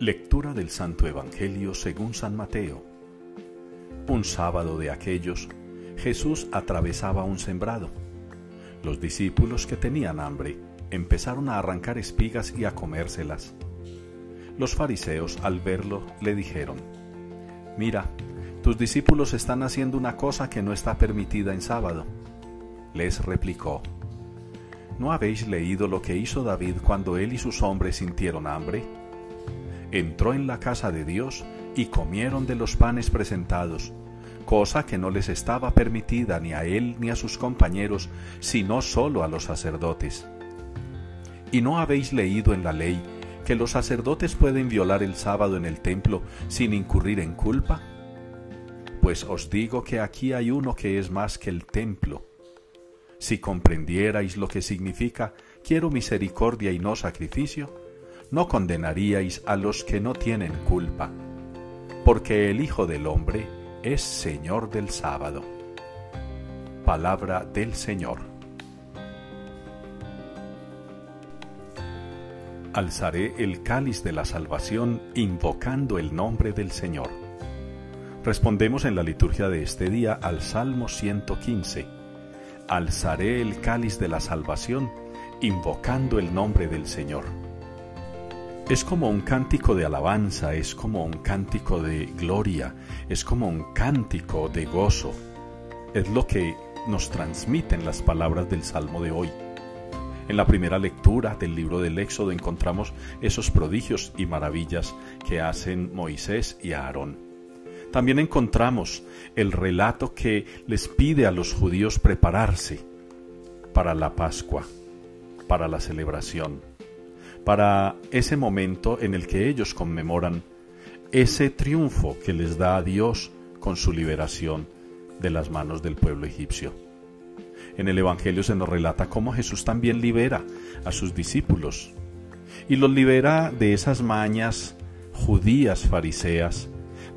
Lectura del Santo Evangelio según San Mateo. Un sábado de aquellos, Jesús atravesaba un sembrado. Los discípulos que tenían hambre empezaron a arrancar espigas y a comérselas. Los fariseos al verlo le dijeron, Mira, tus discípulos están haciendo una cosa que no está permitida en sábado. Les replicó, ¿no habéis leído lo que hizo David cuando él y sus hombres sintieron hambre? Entró en la casa de Dios y comieron de los panes presentados, cosa que no les estaba permitida ni a él ni a sus compañeros, sino solo a los sacerdotes. ¿Y no habéis leído en la ley que los sacerdotes pueden violar el sábado en el templo sin incurrir en culpa? Pues os digo que aquí hay uno que es más que el templo. Si comprendierais lo que significa quiero misericordia y no sacrificio, no condenaríais a los que no tienen culpa, porque el Hijo del Hombre es Señor del sábado. Palabra del Señor. Alzaré el cáliz de la salvación invocando el nombre del Señor. Respondemos en la liturgia de este día al Salmo 115. Alzaré el cáliz de la salvación invocando el nombre del Señor. Es como un cántico de alabanza, es como un cántico de gloria, es como un cántico de gozo. Es lo que nos transmiten las palabras del Salmo de hoy. En la primera lectura del libro del Éxodo encontramos esos prodigios y maravillas que hacen Moisés y Aarón. También encontramos el relato que les pide a los judíos prepararse para la Pascua, para la celebración para ese momento en el que ellos conmemoran ese triunfo que les da a Dios con su liberación de las manos del pueblo egipcio. En el Evangelio se nos relata cómo Jesús también libera a sus discípulos y los libera de esas mañas judías fariseas,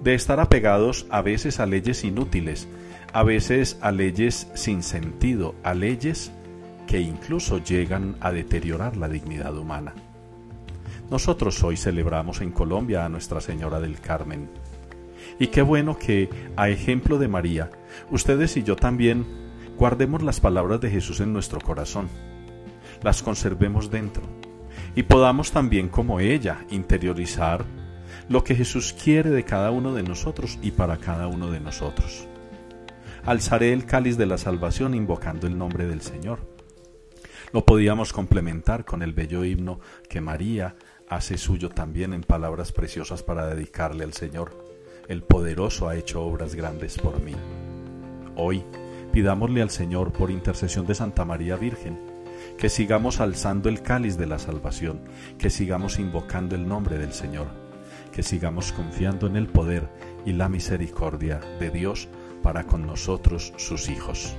de estar apegados a veces a leyes inútiles, a veces a leyes sin sentido, a leyes que incluso llegan a deteriorar la dignidad humana. Nosotros hoy celebramos en Colombia a Nuestra Señora del Carmen. Y qué bueno que, a ejemplo de María, ustedes y yo también guardemos las palabras de Jesús en nuestro corazón, las conservemos dentro y podamos también como ella interiorizar lo que Jesús quiere de cada uno de nosotros y para cada uno de nosotros. Alzaré el cáliz de la salvación invocando el nombre del Señor. Lo podíamos complementar con el bello himno que María hace suyo también en palabras preciosas para dedicarle al Señor. El poderoso ha hecho obras grandes por mí. Hoy pidámosle al Señor por intercesión de Santa María Virgen, que sigamos alzando el cáliz de la salvación, que sigamos invocando el nombre del Señor, que sigamos confiando en el poder y la misericordia de Dios para con nosotros sus hijos.